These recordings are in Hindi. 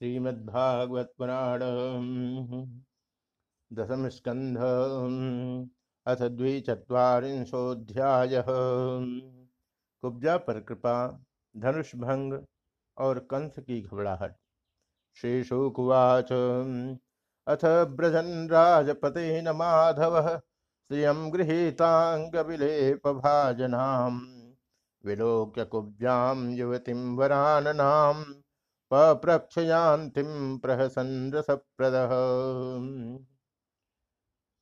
श्रीमद्भागवत पुराण दशम स्कंध अथ द्विचत्वारिंशोऽध्याय। कुब्जा पर कृपा, धनुष भंग और कंस की घबराहट। श्री शुकुवाच अथ ब्रजन राजपते न माधव श्रियं गृहीताङ्गविलेपभाजनाम्। विलोक्य कुब्जां युवतीं वराननाम्। पप्रक्षयान्तिम प्रहसन रसप्रदः।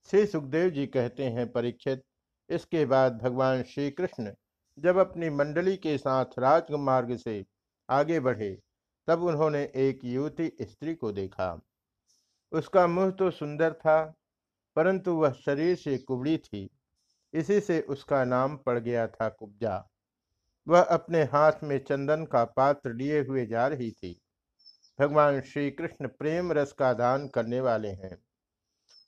श्री सुखदेव जी कहते हैं, परीक्षित, इसके बाद भगवान श्री कृष्ण जब अपनी मंडली के साथ राजमार्ग से आगे बढ़े, तब उन्होंने एक युवती स्त्री को देखा। उसका मुँह तो सुंदर था, परंतु वह शरीर से कुबड़ी थी। इसी से उसका नाम पड़ गया था कुब्जा। वह अपने हाथ में चंदन का पात्र लिए हुए जा रही थी। भगवान श्री कृष्ण प्रेम रस का दान करने वाले हैं।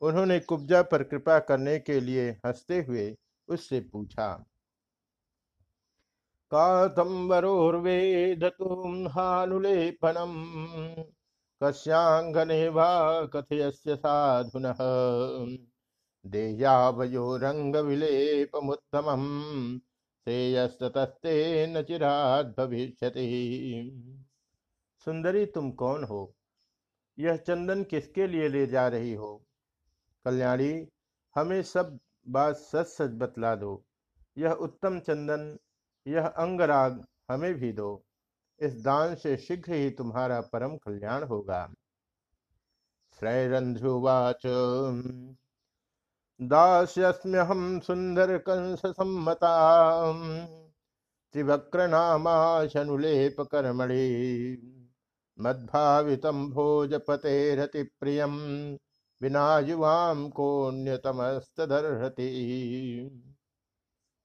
उन्होंने कुब्जा पर कृपा करने के लिए हँसते हुए उससे पूछा कातम्बरोर्वेदतुम हानुलेपनम कस्यांगने वा कथयस्य श्रेयस्तस्ते न चिराद भविष्य सुंदरी, तुम कौन हो? यह चंदन किसके लिए ले जा रही हो? कल्याणी, हमें सब बात सच सच बतला दो। यह उत्तम चंदन, यह अंगराग हमें भी दो। इस दान से शीघ्र ही तुम्हारा परम कल्याण होगा। श्रैरंध्रुवाच। दास्यस्म्यहं सुन्दरकंससम्मता त्रिवक्रनामाशनुलेपकर्मणि। मद्भावितं भोजपतेरतिप्रियं विना युवां कोन्यतमस्तदर्हति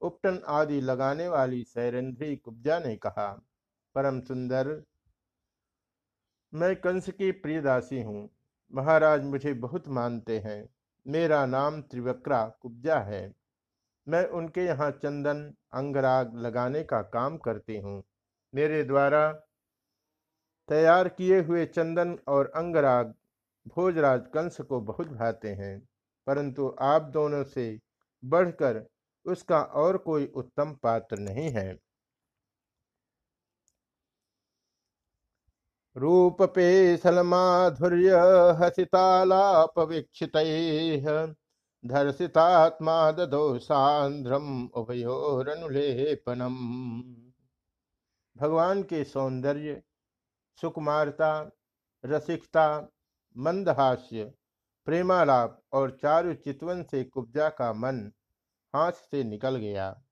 उपटन आदि लगाने वाली सैरंध्री कुब्जा ने कहा, परम सुंदर, मैं कंस की प्रिय दासी हूँ। महाराज मुझे बहुत मानते हैं। मेरा नाम त्रिवक्रा कुब्जा है। मैं उनके यहाँ चंदन, अंगराग लगाने का काम करती हूँ। मेरे द्वारा तैयार किए हुए चंदन और अंगराग भोजराज कंस को बहुत भाते हैं, परंतु आप दोनों से बढ़कर उसका और कोई उत्तम पात्र नहीं है। रूपपेशलमाधुर्य हसितालापवीक्षितैः धर्षितात्मा ददो सान्द्रम उभयोरनुलेपनम। भगवान के सौंदर्य, सुकुमारता, रसिकता, मंदहास्य, प्रेमालाप और चारु चितवन से कुब्जा का मन हाथ से निकल गया।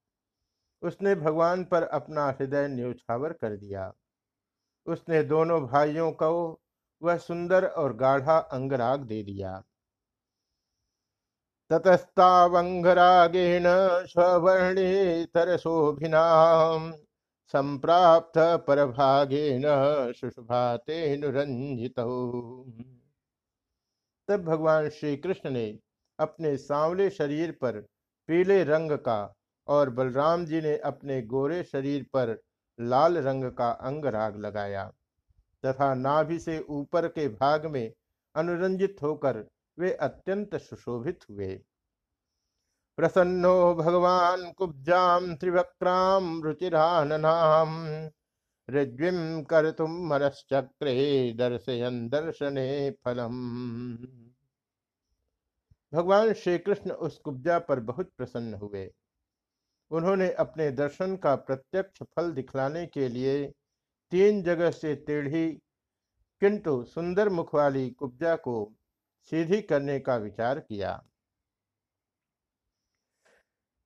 उसने भगवान पर अपना हृदय न्योछावर कर दिया। उसने दोनों भाइयों को वह सुंदर और गाढ़ा अंगराग दे दिया। ततस्तावंगरागेण स्ववर्णेतरशोभिना संप्राप्त परभागेन शुशुभातेनुरंजित तब भगवान श्री कृष्ण ने अपने सांवले शरीर पर पीले रंग का और बलराम जी ने अपने गोरे शरीर पर लाल रंग का अंगराग लगाया तथा नाभि से ऊपर के भाग में अनुरंजित होकर वे अत्यंत सुशोभित हुए। प्रसन्नो भगवान कुब्जाम त्रिवक्राम रुचिराननाम ऋज्विम कर तुम मनश्चक्रे दर्शयन दर्शने फलम। भगवान श्री कृष्ण उस कुब्जा पर बहुत प्रसन्न हुए। उन्होंने अपने दर्शन का प्रत्यक्ष फल दिखलाने के लिए तीन जगह से टेढ़ी किंतु सुंदर मुख वाली कुब्जा को सीधी करने का विचार किया।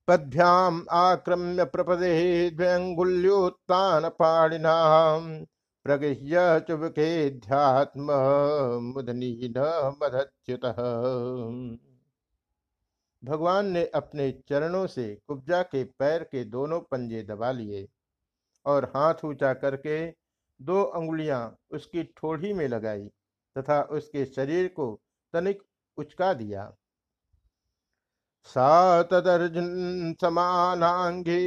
पद्भ्याम आक्रम्य प्रपदे द्व्यंगुल्योत्तान पाणिना प्रगृह्य चुबके ध्यात्म मुदनी न मदच्युत। भगवान ने अपने चरणों से कुब्जा के पैर के दोनों पंजे दबा लिए और हाथ ऊँचा करके दो अंगुलियाँ उसकी ठोड़ी में लगाई तथा उसके शरीर को तनिक उचका दिया। सा तदर्जुन समानांगी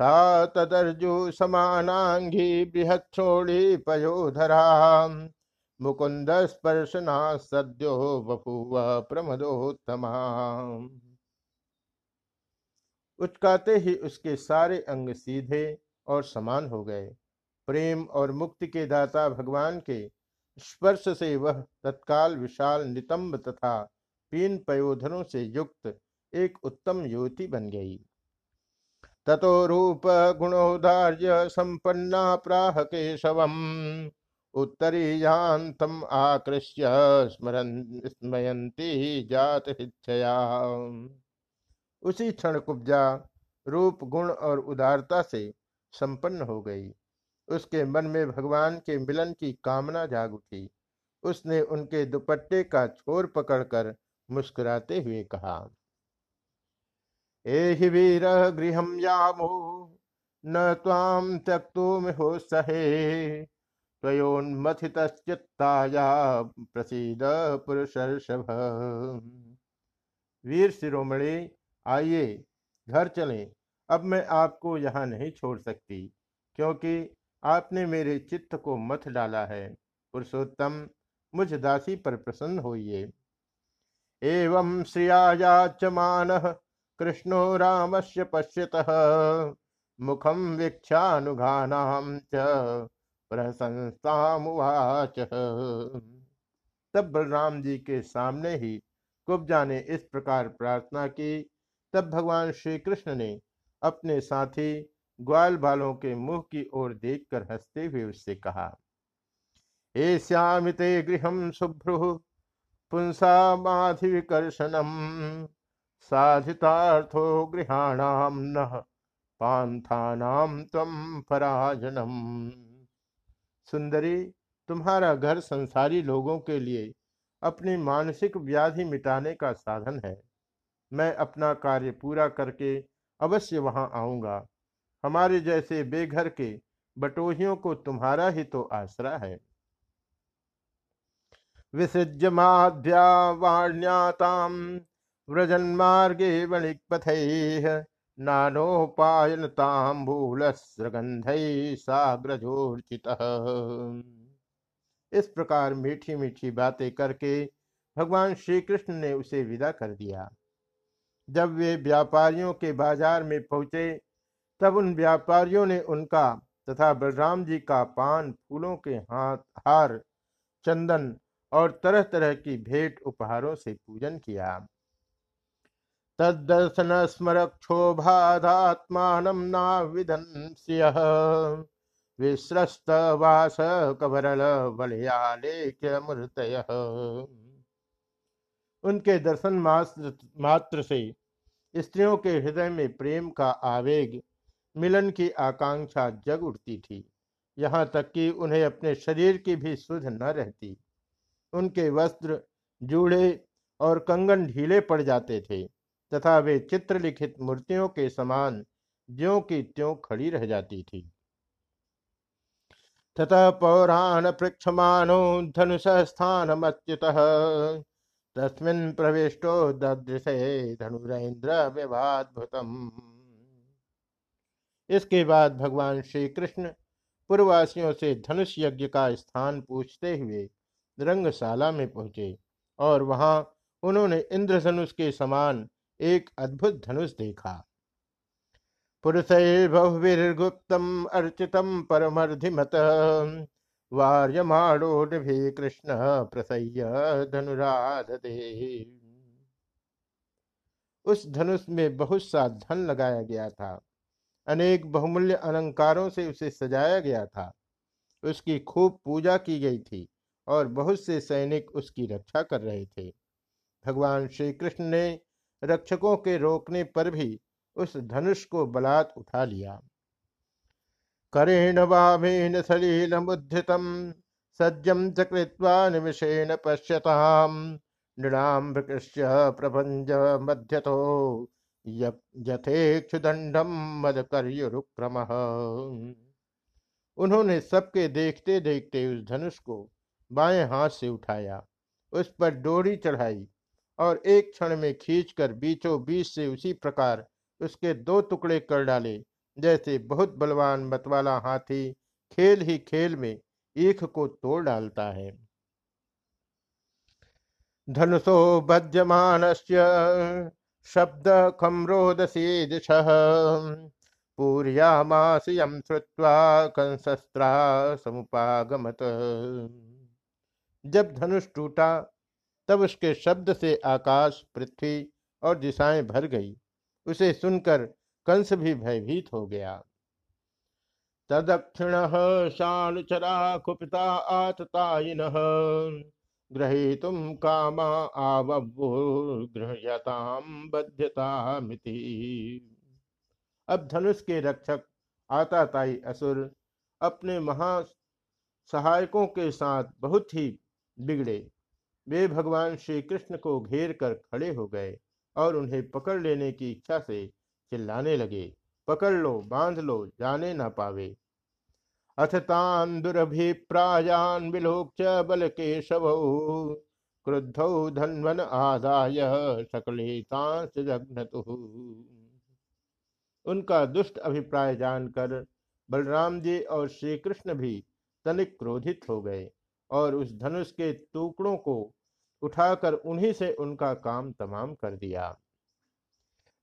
सा तदर्जु समानांगी बृहक्षोड़ी पयोधरा। मुकुंद स्पर्शना सद्यो बभुव प्रमदोत्तमा। उचकाते ही उसके सारे अंग सीधे और समान हो गए। प्रेम और मुक्ति के दाता भगवान के स्पर्श से वह तत्काल विशाल नितंब तथा पीन पयोधनों से युक्त एक उत्तम युवती बन गई। ततो रूप गुणोदार्य संपन्ना प्राह केशवम। उत्तरीयांतम आकृष्य स्मरन स्मयंती जात हिच्छया उसी क्षण कुब्जा रूप, गुण और उदारता से संपन्न हो गई। उसके मन में भगवान के मिलन की कामना जाग उठी। उसने उनके दुपट्टे का छोर पकड़कर मुस्कुराते हुए कहा, एहि वीर गृह यामो, न ताम त्यक्तुम हो सहे। त्वयोन्मथितश्चित्ताया प्रसीद पुरुषर्षभ। वीर शिरोमणि, आइए, घर चलें। अब मैं आपको यहाँ नहीं छोड़ सकती, क्योंकि आपने मेरे चित्त को मथ डाला है। पुरुषोत्तम, मुझ दासी पर प्रसन्न होइए। एवं श्रियायाचमान कृष्णो रामस्य पश्यतः। मुखम वीक्षानुघानाम च। प्रशंसामुवाच तब बलराम जी के सामने ही कुब्जा ने इस प्रकार प्रार्थना की। तब भगवान श्री कृष्ण ने अपने साथी ग्वाल बालों के मुँह की ओर देखकर हँसते हुए उससे कहा ए श्यामिते गृह शुभ्रु पुंसामाधिविकर्षणम साधितार्थो गृहाणाम न पांथानाम तम पराजनम। सुंदरी, तुम्हारा घर संसारी लोगों के लिए अपनी मानसिक व्याधि मिटाने का साधन है। मैं अपना कार्य पूरा करके अवश्य वहाँ आऊँगा। हमारे जैसे बेघर के बटोहियों को तुम्हारा ही तो आसरा है। विसृज्य माध्यावाण्याताम व्रजन मार्गे वणिकपथैः नानोपायनताम्बूलस्रगंधै साग्रजोर्चितः इस प्रकार मीठी मीठी बातें करके भगवान श्री कृष्ण ने उसे विदा कर दिया। जब वे व्यापारियों के बाज़ार में पहुँचे, तब उन व्यापारियों ने उनका तथा बलराम जी का पान, फूलों के हाथ, हार, चंदन और तरह तरह की भेंट उपहारों से पूजन किया। तदर्शन स्मरक्षोभात्मान नाविधन विश्रस्त वास कवरल बलियालेख्य मूर्तय उनके दर्शन मात्र मात्र से स्त्रियों के हृदय में प्रेम का आवेग, मिलन की आकांक्षा जग उठती थी। यहाँ तक कि उन्हें अपने शरीर की भी सुध न रहती। उनके वस्त्र, जूड़े और कंगन ढीले पड़ जाते थे। तथा वे चित्रलिखित मूर्तियों के समान ज्यों की त्यों खड़ी रह जाती थी। तथा पौराण पृक्षमानो धनुष स्थान अच्युत तस्मिन प्रविष्टो ददृशे धनुरेन्द्र विवाद्भुतम इसके बाद भगवान श्री कृष्ण पूर्ववासियों से धनुष यज्ञ का स्थान पूछते हुए रंगशाला में पहुँचे और वहाँ उन्होंने इंद्रधनुष के समान एक अद्भुत धनुष देखा। पुरुषैर्बहुर्गुप्तम अर्चितम परमर्धिमत। वार्यमाणो निभि कृष्ण धनुराध उस धनुष में बहुत सा धन लगाया गया था। अनेक बहुमूल्य अलंकारों से उसे सजाया गया था। उसकी खूब पूजा की गई थी और बहुत से सैनिक उसकी रक्षा कर रहे थे। भगवान श्री कृष्ण ने रक्षकों के रोकने पर भी उस धनुष को बलात् उठा लिया। करेण वामेन सलील मुद्रितम सज्जम चकृत्वा निमिषेण पश्यताम। नृणाम प्रपंच मध्यतो यथेक्षुदंडम मदकर्युरुक्रम। उन्होंने सबके देखते देखते उस धनुष को बाएँ हाथ से उठाया, उस पर डोरी चढ़ाई और एक क्षण में खींचकर बीचों बीच से उसी प्रकार उसके दो टुकड़े कर डाले। जैसे बहुत बलवान मतवाला हाथी खेल ही खेल में ईख को तोड़ डालता है। धनुषो बध्यमान शब्द खम्रोदसी दिश। पूर्यामास यम श्रुत्वा कंसस्त्रा समुपागमत। जब धनुष टूटा तब उसके शब्द से आकाश, पृथ्वी और दिशाएँ भर गई। उसे सुनकर कंस भी भयभीत हो गया। तदक्षिण शानुचरा कुपिता आततायिन ग्रहीतुम कामा आवगृहताम बध्यता मिति अब धनुष के रक्षक आताताई असुर अपने महा सहायकों के साथ बहुत ही बिगड़े। वे भगवान श्री कृष्ण को घेर कर खड़े हो गए और उन्हें पकड़ लेने की इच्छा से चिल्लाने लगे, पकड़ लो, बाँध लो, जाने ना पावे। अथ तान दुरभिप्रायान विलोक्य बल केशव क्रुद्धौ धन्वन आदाय उनका दुष्ट अभिप्राय जानकर बलराम जी और श्री कृष्ण भी तनिक क्रोधित हो गए और उस धनुष के टुकड़ों को उठाकर उन्हीं से उनका काम तमाम कर दिया।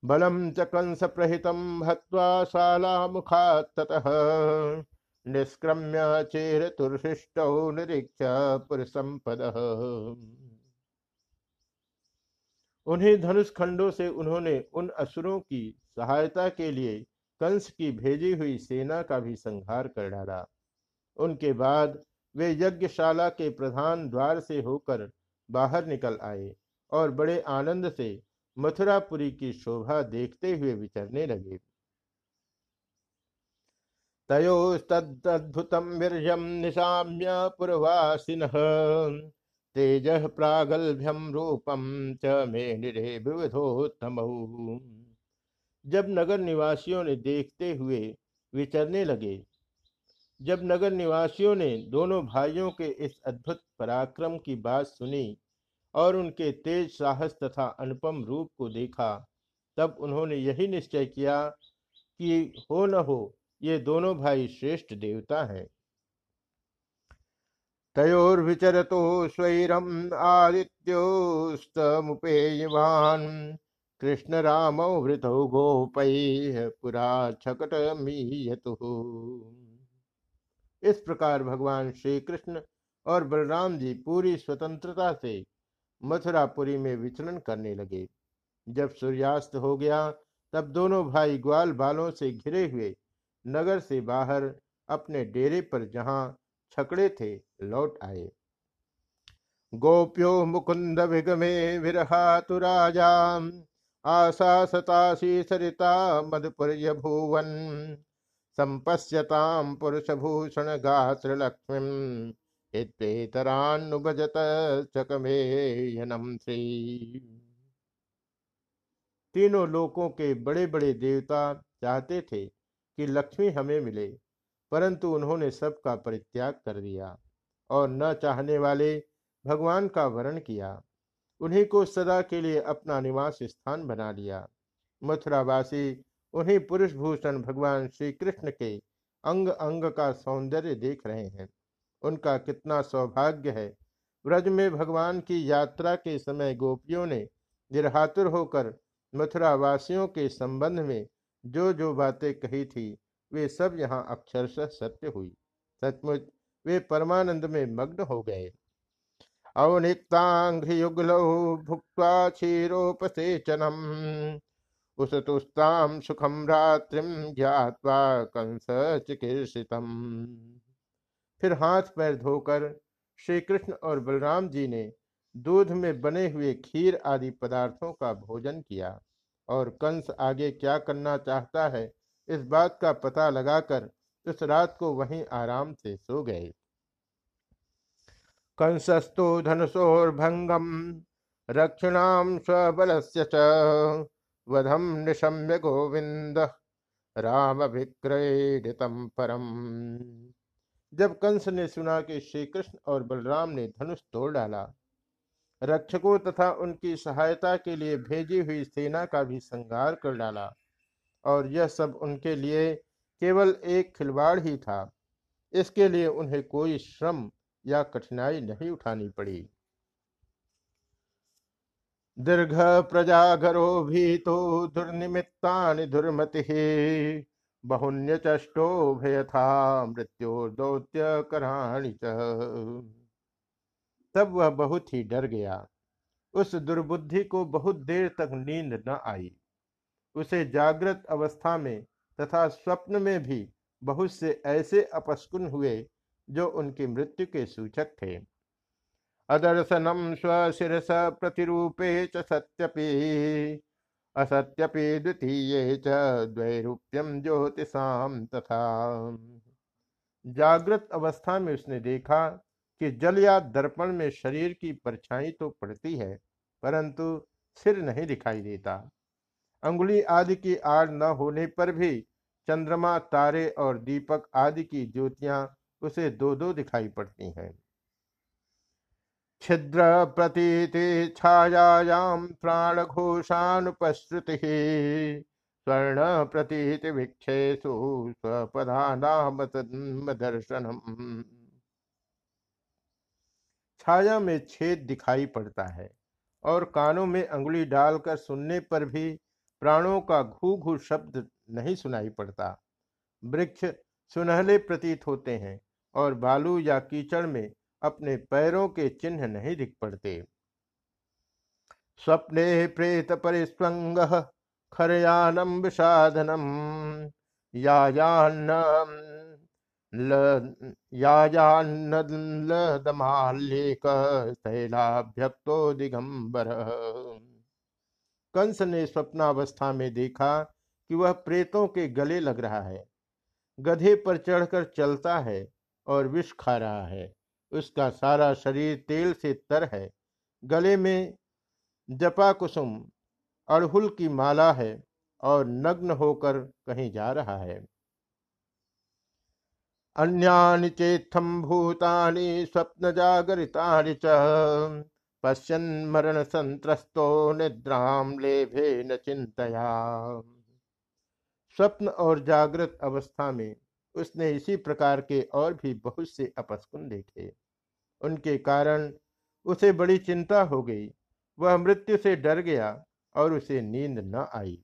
बलम च कंस प्रहितम हत्वा शाला मुखा ततः। निष्क्रम्य चेर तुर्शिष्ट निरीक्ष पुरसंपद। उन्हें धनुष खंडों से उन्होंने उन असुरों की सहायता के लिए कंस की भेजी हुई सेना का भी संहार कर डाला। उनके बाद वे यज्ञशाला के प्रधान द्वार से होकर बाहर निकल आए और बड़े आनंद से मथुरापुरी की शोभा देखते हुए विचरने लगे। तयोस्तद्भुतम वीर्यम निशाम्य पुरवासिन तेज प्रागल्भ्यम रूपम च मे निरे विविधोत्तम। जब नगर निवासियों ने देखते हुए विचरने लगे जब नगर निवासियों ने दोनों भाइयों के इस अद्भुत पराक्रम की बात सुनी और उनके तेज साहस तथा अनुपम रूप को देखा, तब उन्होंने यही निश्चय किया कि हो न हो, ये दोनों भाई श्रेष्ठ देवता हैं। तयोर्विचरतो स्वैरम आदित्योस्तमुपेयवान कृष्ण राम वृत गोपै पुरा छकट मीयतु इस प्रकार भगवान श्री कृष्ण और बलराम जी पूरी स्वतंत्रता से मथुरापुरी में विचरण करने लगे। जब सूर्यास्त हो गया, तब दोनों भाई ग्वाल बालों से घिरे हुए नगर से बाहर अपने डेरे पर जहाँ छकड़े थे, लौट आए। गोप्यो मुकुंद विगमे विरहातु राजा आशा सतासी सरिता मधुपुर भुवन। संपश्यताम पुरुषभूषण गात्र लक्ष्मी इतरान्नुभजत चकमेयनम श्री। तीनों लोकों के बड़े बड़े देवता चाहते थे कि लक्ष्मी हमें मिले, परंतु उन्होंने सबका परित्याग कर दिया और न चाहने वाले भगवान का वरण किया। उन्हीं को सदा के लिए अपना निवास स्थान बना लिया। मथुरावासी उन्हीं पुरुष भूषण भगवान श्री कृष्ण के अंग अंग का सौंदर्य देख रहे हैं। उनका कितना सौभाग्य है। व्रज में भगवान की यात्रा के समय गोपियों ने निरहातुर होकर मथुरा वासियों के संबंध में जो जो बातें कही थी, वे सब यहाँ अक्षरशः सत्य हुई। सचमुच वे परमानंद में मग्न हो गए। अवनिक्तांघ्रियुगलौ भुक्त्वा क्षीरोपसेचनम। उसतुस्ताम सुखम रात्रिम ज्ञावा कंस चिकित्सितम फिर हाथ पैर धोकर श्री कृष्ण और बलराम जी ने दूध में बने हुए खीर आदि पदार्थों का भोजन किया और कंस आगे क्या करना चाहता है, इस बात का पता लगाकर उस रात को वहीं आराम से सो गए। कंसस्तु धनुषोर्भंगम रक्षिणाम स्वबल वधम निशम्य गोविंद राम विक्रयतम परम। जब कंस ने सुना कि श्री कृष्ण और बलराम ने धनुष तोड़ डाला, रक्षकों तथा उनकी सहायता के लिए भेजी हुई सेना का भी संहार कर डाला, और यह सब उनके लिए केवल एक खिलवाड़ ही था, इसके लिए उन्हें कोई श्रम या कठिनाई नहीं उठानी पड़ी। दीर्घ प्रजागरो भी तो दुर्निमित्ता दुर्मति बहुन्य मृत्यु दौत्य कराणी तब वह बहुत ही डर गया। उस दुर्बुद्धि को बहुत देर तक नींद न आई। उसे जागृत अवस्था में तथा स्वप्न में भी बहुत से ऐसे अपस्कुन हुए जो उनकी मृत्यु के सूचक थे। अदर्शनम स्वशिरस प्रतिरूपे च सत्यपि। असत्यपि द्वितीय च ज्योतिषाम तथा। जागृत अवस्था में उसने देखा कि जल या दर्पण में शरीर की परछाई तो पड़ती है, परंतु सिर नहीं दिखाई देता। अंगुली आदि की आड़ न होने पर भी चंद्रमा, तारे और दीपक आदि की ज्योतियाँ उसे दो दो दिखाई पड़ती हैं। छिद्र प्रतीति छायायाम प्राण घोषानुपश्रुति स्वर्ण प्रतीति विक्षेसु स्वपदा नाम दर्शनम छाया में छेद दिखाई पड़ता है और कानों में अंगुली डालकर सुनने पर भी प्राणों का घू घू शब्द नहीं सुनाई पड़ता। वृक्ष सुनहले प्रतीत होते हैं और बालू या कीचड़ में अपने पैरों के चिन्ह नहीं दिख पड़ते। स्वप्ने प्रेत परिस्वंग खरयानम विषादनम यायान्न याजान्नदमाल्यकैलाभ्यक्तो दिगंबर। कंस ने स्वप्नावस्था में देखा कि वह प्रेतों के गले लग रहा है। गधे पर चढ़कर चलता है और विष खा रहा है। उसका सारा शरीर तेल से तर है। गले में जपा कुसुम अड़हुल की माला है और नग्न होकर कहीं जा रहा है। अन्यानि चेत्थम भूतानि स्वप्न जागरितानि च पश्यन् मरण संत्रस्तो निद्राम लेभे न चिंतया स्वप्न और जागृत अवस्था में उसने इसी प्रकार के और भी बहुत से अपस्कुन देखे। उनके कारण उसे बड़ी चिंता हो गई। वह मृत्यु से डर गया और उसे नींद न आई।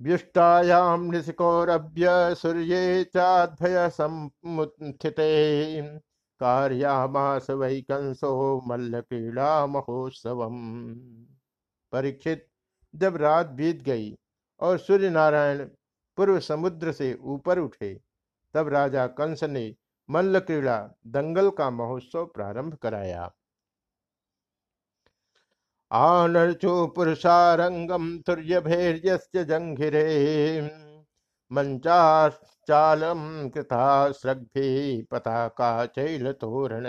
व्युष्टायां निशिकोरभ्य सूर्ये चाद्भय समुत्थिते। कार्यामास वै कंसो मल्ल क्रीड़ा महोत्सव परीक्षित, जब रात बीत गई और सूर्य नारायण पूर्व समुद्र से ऊपर उठे, तब राजा कंस ने मल्ल क्रीड़ा दंगल का महोत्सव प्रारंभ कराया। आनर्चो पुरुषारंगम तुर्यभैर्यस्य जंघिरे मंचाचालम कृता सृग्भि पताका चैल तोरण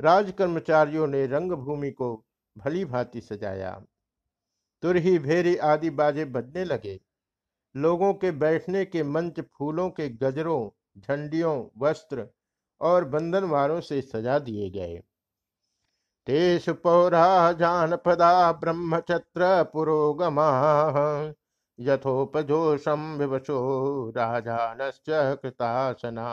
राज कर्मचारियों ने रंगभूमि को भली भांति सजाया। तुरही भेरी आदि बाजे बजने लगे। लोगों के बैठने के मंच फूलों के गजरों, झंडियों, वस्त्र और बंधनवारों से सजा दिए गए। तेषु पौरा जानपदा ब्रह्मचत्र पुरोगमा यथोपजोषम विवशो राजानश्च कृतासना।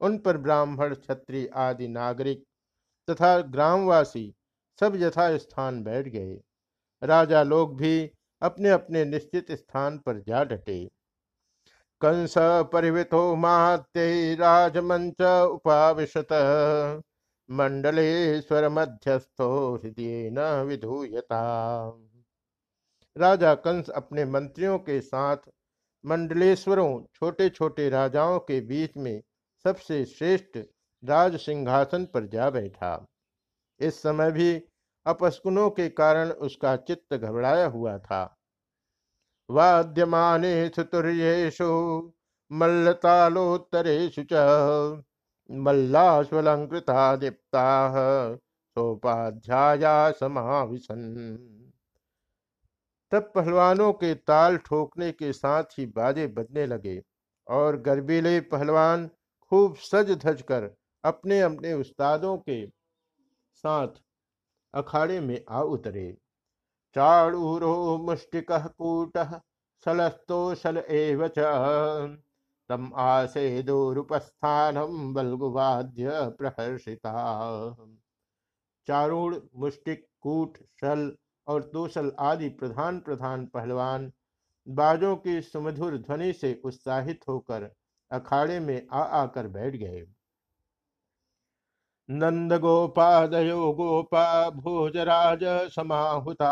उन पर ब्राह्मण, क्षत्रिय आदि नागरिक तथा ग्रामवासी सब यथा स्थान बैठ गए। राजा लोग भी अपने अपने निश्चित स्थान पर जा डटे। कंस परिवितो माते राजमंच उपाविशत। मंडलेश्वर मध्यस्थो हृदय न विधूयता। राजा कंस अपने मंत्रियों के साथ मंडलेश्वरों छोटे छोटे राजाओं के बीच में सबसे श्रेष्ठ राज सिंहासन पर जा बैठा। इस समय भी अपस्कुनों के कारण उसका चित्त घबराया हुआ था। वाद्यमाने सुतुर्येशु मल्लतालोत्तरेशु च मल्लाश्वलंकृता दीप्ता सोपाध्याया समाविशन तब पहलवानों के ताल ठोकने के साथ ही बाजे बजने लगे और गर्बीले पहलवान खूब सज धज कर अपने अपने उस्तादों के साथ अखाड़े में आ उतरे। चाड़ूरो मुष्टिक कूट सलस्तोशल एव तम आसे दूरुपस्थानम बलगुवाद्य प्रहर्षिता। चारूण, मुष्टिक, कूट सल और तोसल आदि प्रधान प्रधान पहलवान बाजों की सुमधुर ध्वनि से उत्साहित होकर अखाड़े में आ आकर बैठ गए। नंद गोपादयो गोपा भोजराज समाहुता।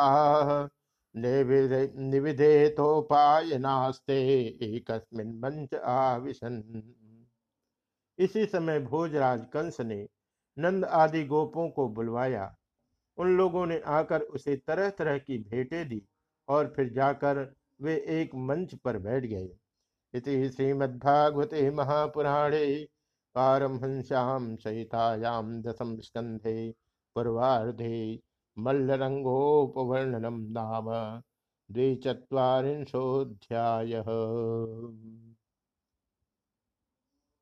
निविधे तोपाय नास्ते एक मंच आविशन। इसी समय भोजराज कंस ने नंद आदि गोपों को बुलवाया। उन लोगों ने आकर उसे तरह तरह की भेंटें दी और फिर जाकर वे एक मंच पर बैठ गए। इति श्रीमद्भागवते महापुराणे पारमहंस्याम सहितायाम दशम स्कंधे पूर्वाधे मल्लरंगोपवर्णनम नाम द्विचत्वारिंशोऽध्यायः।